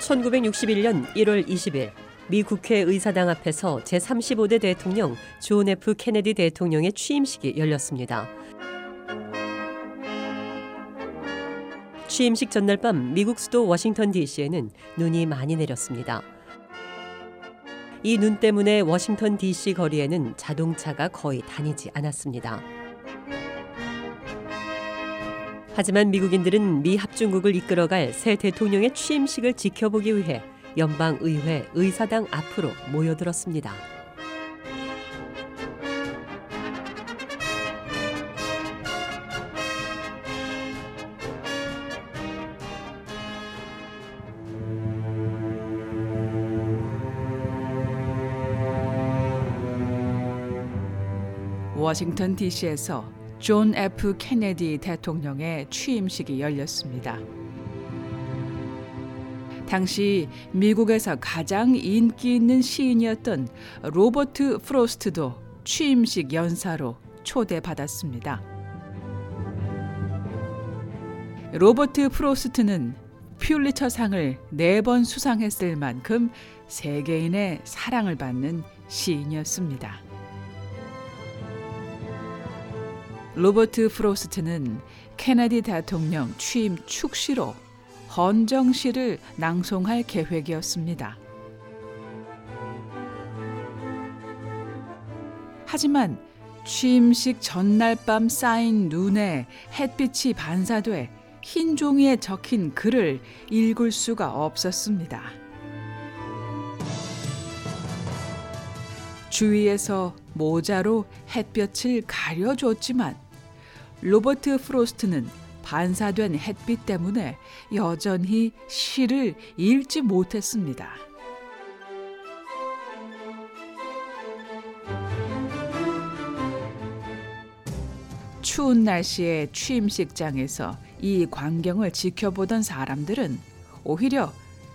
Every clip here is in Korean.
1961년 1월 20일 미 국회 의사당 앞에서 제35대 대통령 존 F 케네디 대통령의 취임식이 열렸습니다. 취임식 전날 밤 미국 수도 워싱턴 DC에는 눈이 많이 내렸습니다. 이 눈 때문에 워싱턴 DC 거리에는 자동차가 거의 다니지 않았습니다. 하지만 미국인들은 미 합중국을 이끌어갈 새 대통령의 취임식을 지켜보기 위해 연방의회 의사당 앞으로 모여들었습니다. 워싱턴 DC에서 존 F 케네디 대통령의 취임식이 열렸습니다. 당시 미국에서 가장 인기 있는 시인이었던 로버트 프로스트도 취임식 연사로 초대받았습니다. 로버트 프로스트는 퓰리처상을 네 번 수상했을 만큼 세계인의 사랑을 받는 시인이었습니다. 로버트 프로스트는 케네디 대통령 취임 축시로 헌정시를 낭송할 계획이었습니다. 하지만 취임식 전날 밤 쌓인 눈에 햇빛이 반사돼 흰 종이에 적힌 글을 읽을 수가 없었습니다. 주위에서 모자로 햇볕을 가려줬지만 로버트 프로스트는 반사된 햇빛 때문에 여전히 시를 읽지 못했습니다. 추운 날씨에 취임식장에서 이 광경을 지켜보던 사람들은 오히려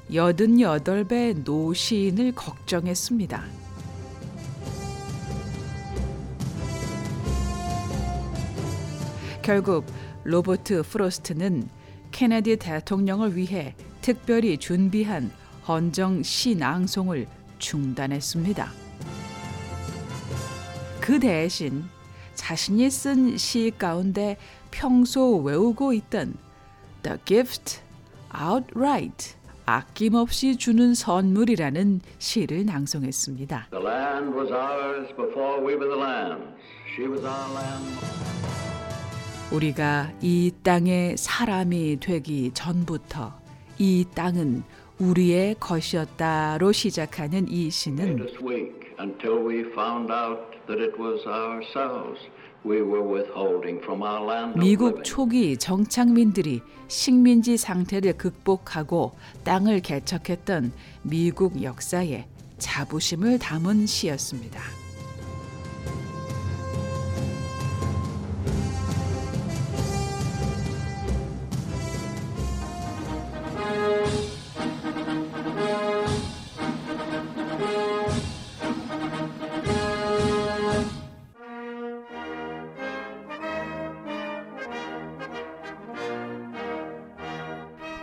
88배 노시인을 걱정했습니다. 결국 로버트 프로스트는 케네디 대통령을 위해 특별히 준비한 헌정 시 낭송을 중단했습니다. 그 대신 자신이 쓴 시 가운데 평소 외우고 있던 The Gift Outright 아낌없이 주는 선물이라는 시를 낭송했습니다. 우리가 이 땅의 사람이 되기 전부터 이 땅은 우리의 것이었다로 시작하는 이 시는 미국 초기 정착민들이 식민지 상태를 극복하고 땅을 개척했던 미국 역사에 자부심을 담은 시였습니다.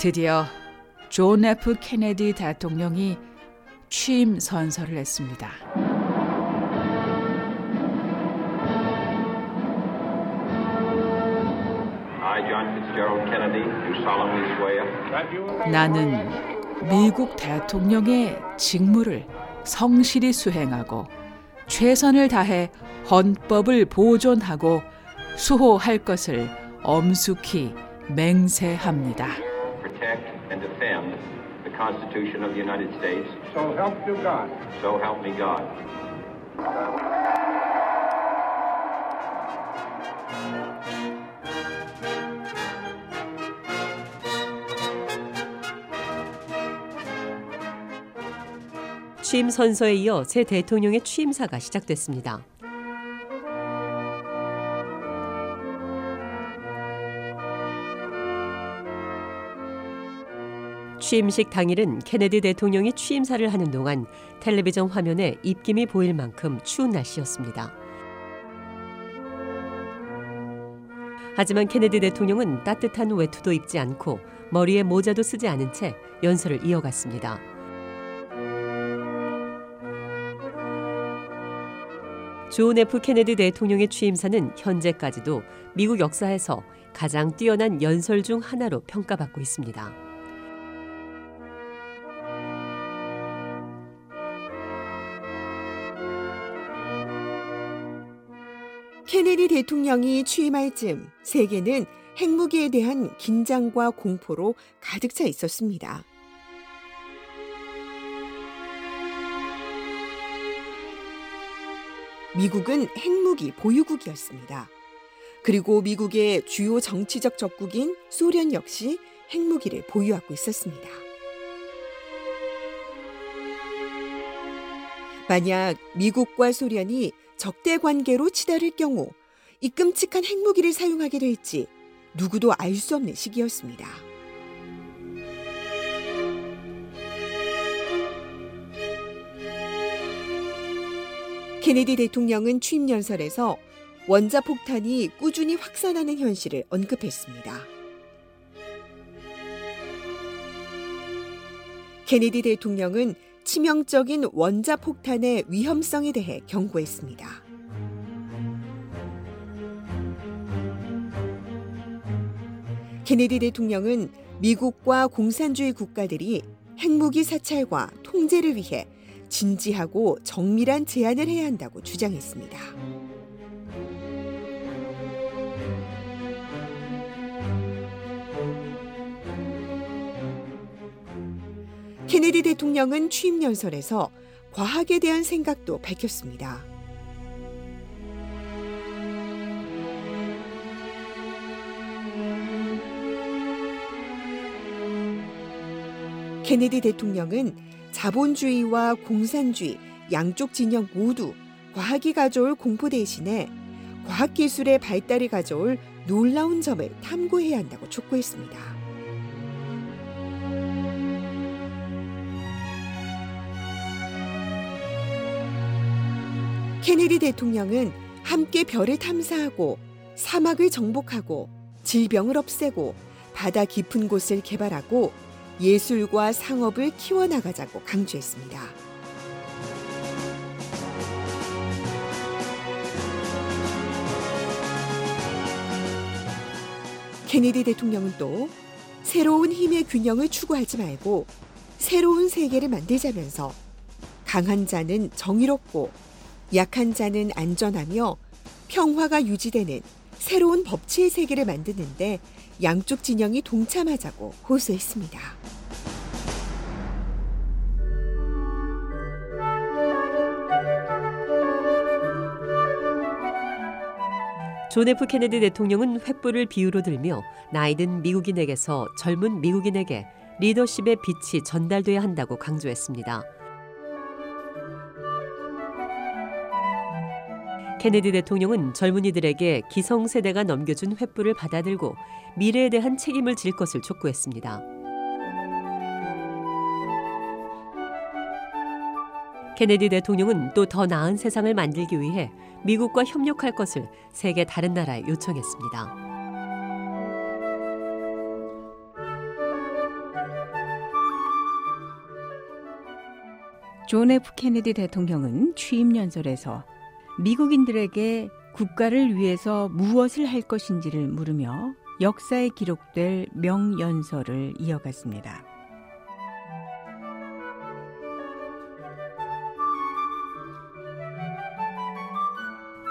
드디어 존 F 케네디 대통령이 취임 선서를 했습니다. 나는 미국 대통령의 직무를 성실히 수행하고 최선을 다해 헌법을 보존하고 수호할 것을 엄숙히 맹세합니다. the Constitution of the United States. So help you God. So help me God. 취임 선서에 이어 새 대통령의 취임사가 시작됐습니다. 취임식 당일은 케네디 대통령이 취임사를 하는 동안 텔레비전 화면에 입김이 보일 만큼 추운 날씨였습니다. 하지만 케네디 대통령은 따뜻한 외투도 입지 않고 머리에 모자도 쓰지 않은 채 연설을 이어갔습니다. 존 F 케네디 대통령의 취임사는 현재까지도 미국 역사에서 가장 뛰어난 연설 중 하나로 평가받고 있습니다. 케네디 대통령이 취임할 즈음 세계는 핵무기에 대한 긴장과 공포로 가득 차 있었습니다. 미국은 핵무기 보유국이었습니다. 그리고 미국의 주요 정치적 적국인 소련 역시 핵무기를 보유하고 있었습니다. 만약 미국과 소련이 적대 관계로 치달을 경우 이 끔찍한 핵무기를 사용하게 될지 누구도 알 수 없는 시기였습니다. 케네디 대통령은 취임 연설에서 원자 폭탄이 꾸준히 확산하는 현실을 언급했습니다. 케네디 대통령은 치명적인 원자 폭탄의 위험성에 대해 경고했습니다. 케네디 대통령은 미국과 공산주의 국가들이 핵무기 사찰과 통제를 위해 진지하고 정밀한 제안을 해야 한다고 주장했습니다. 케네디 대통령은 취임 연설에서 과학에 대한 생각도 밝혔습니다. 케네디 대통령은 자본주의와 공산주의 양쪽 진영 모두 과학이 가져올 공포 대신에 과학기술의 발달이 가져올 놀라운 점을 탐구해야 한다고 촉구했습니다. 케네디 대통령은 함께 별을 탐사하고 사막을 정복하고 질병을 없애고 바다 깊은 곳을 개발하고 예술과 상업을 키워나가자고 강조했습니다. 케네디 대통령은 또 새로운 힘의 균형을 추구하지 말고 새로운 세계를 만들자면서 강한 자는 정의롭고 약한 자는 안전하며 평화가 유지되는 새로운 법치의 세계를 만드는데 양쪽 진영이 동참하자고 호소했습니다. 존 F 케네디 대통령은 횃불을 비유로 들며 나이든 미국인에게서 젊은 미국인에게 리더십의 빛이 전달돼야 한다고 강조했습니다. 케네디 대통령은 젊은이들에게 기성세대가 넘겨준 횃불을 받아들고 미래에 대한 책임을 질 것을 촉구했습니다. 케네디 대통령은 또 더 나은 세상을 만들기 위해 미국과 협력할 것을 세계 다른 나라에 요청했습니다. 존 F 케네디 대통령은 취임 연설에서 미국인들에게 국가를 위해서 무엇을 할 것인지를 물으며 역사에 기록될 명연설을 이어갔습니다.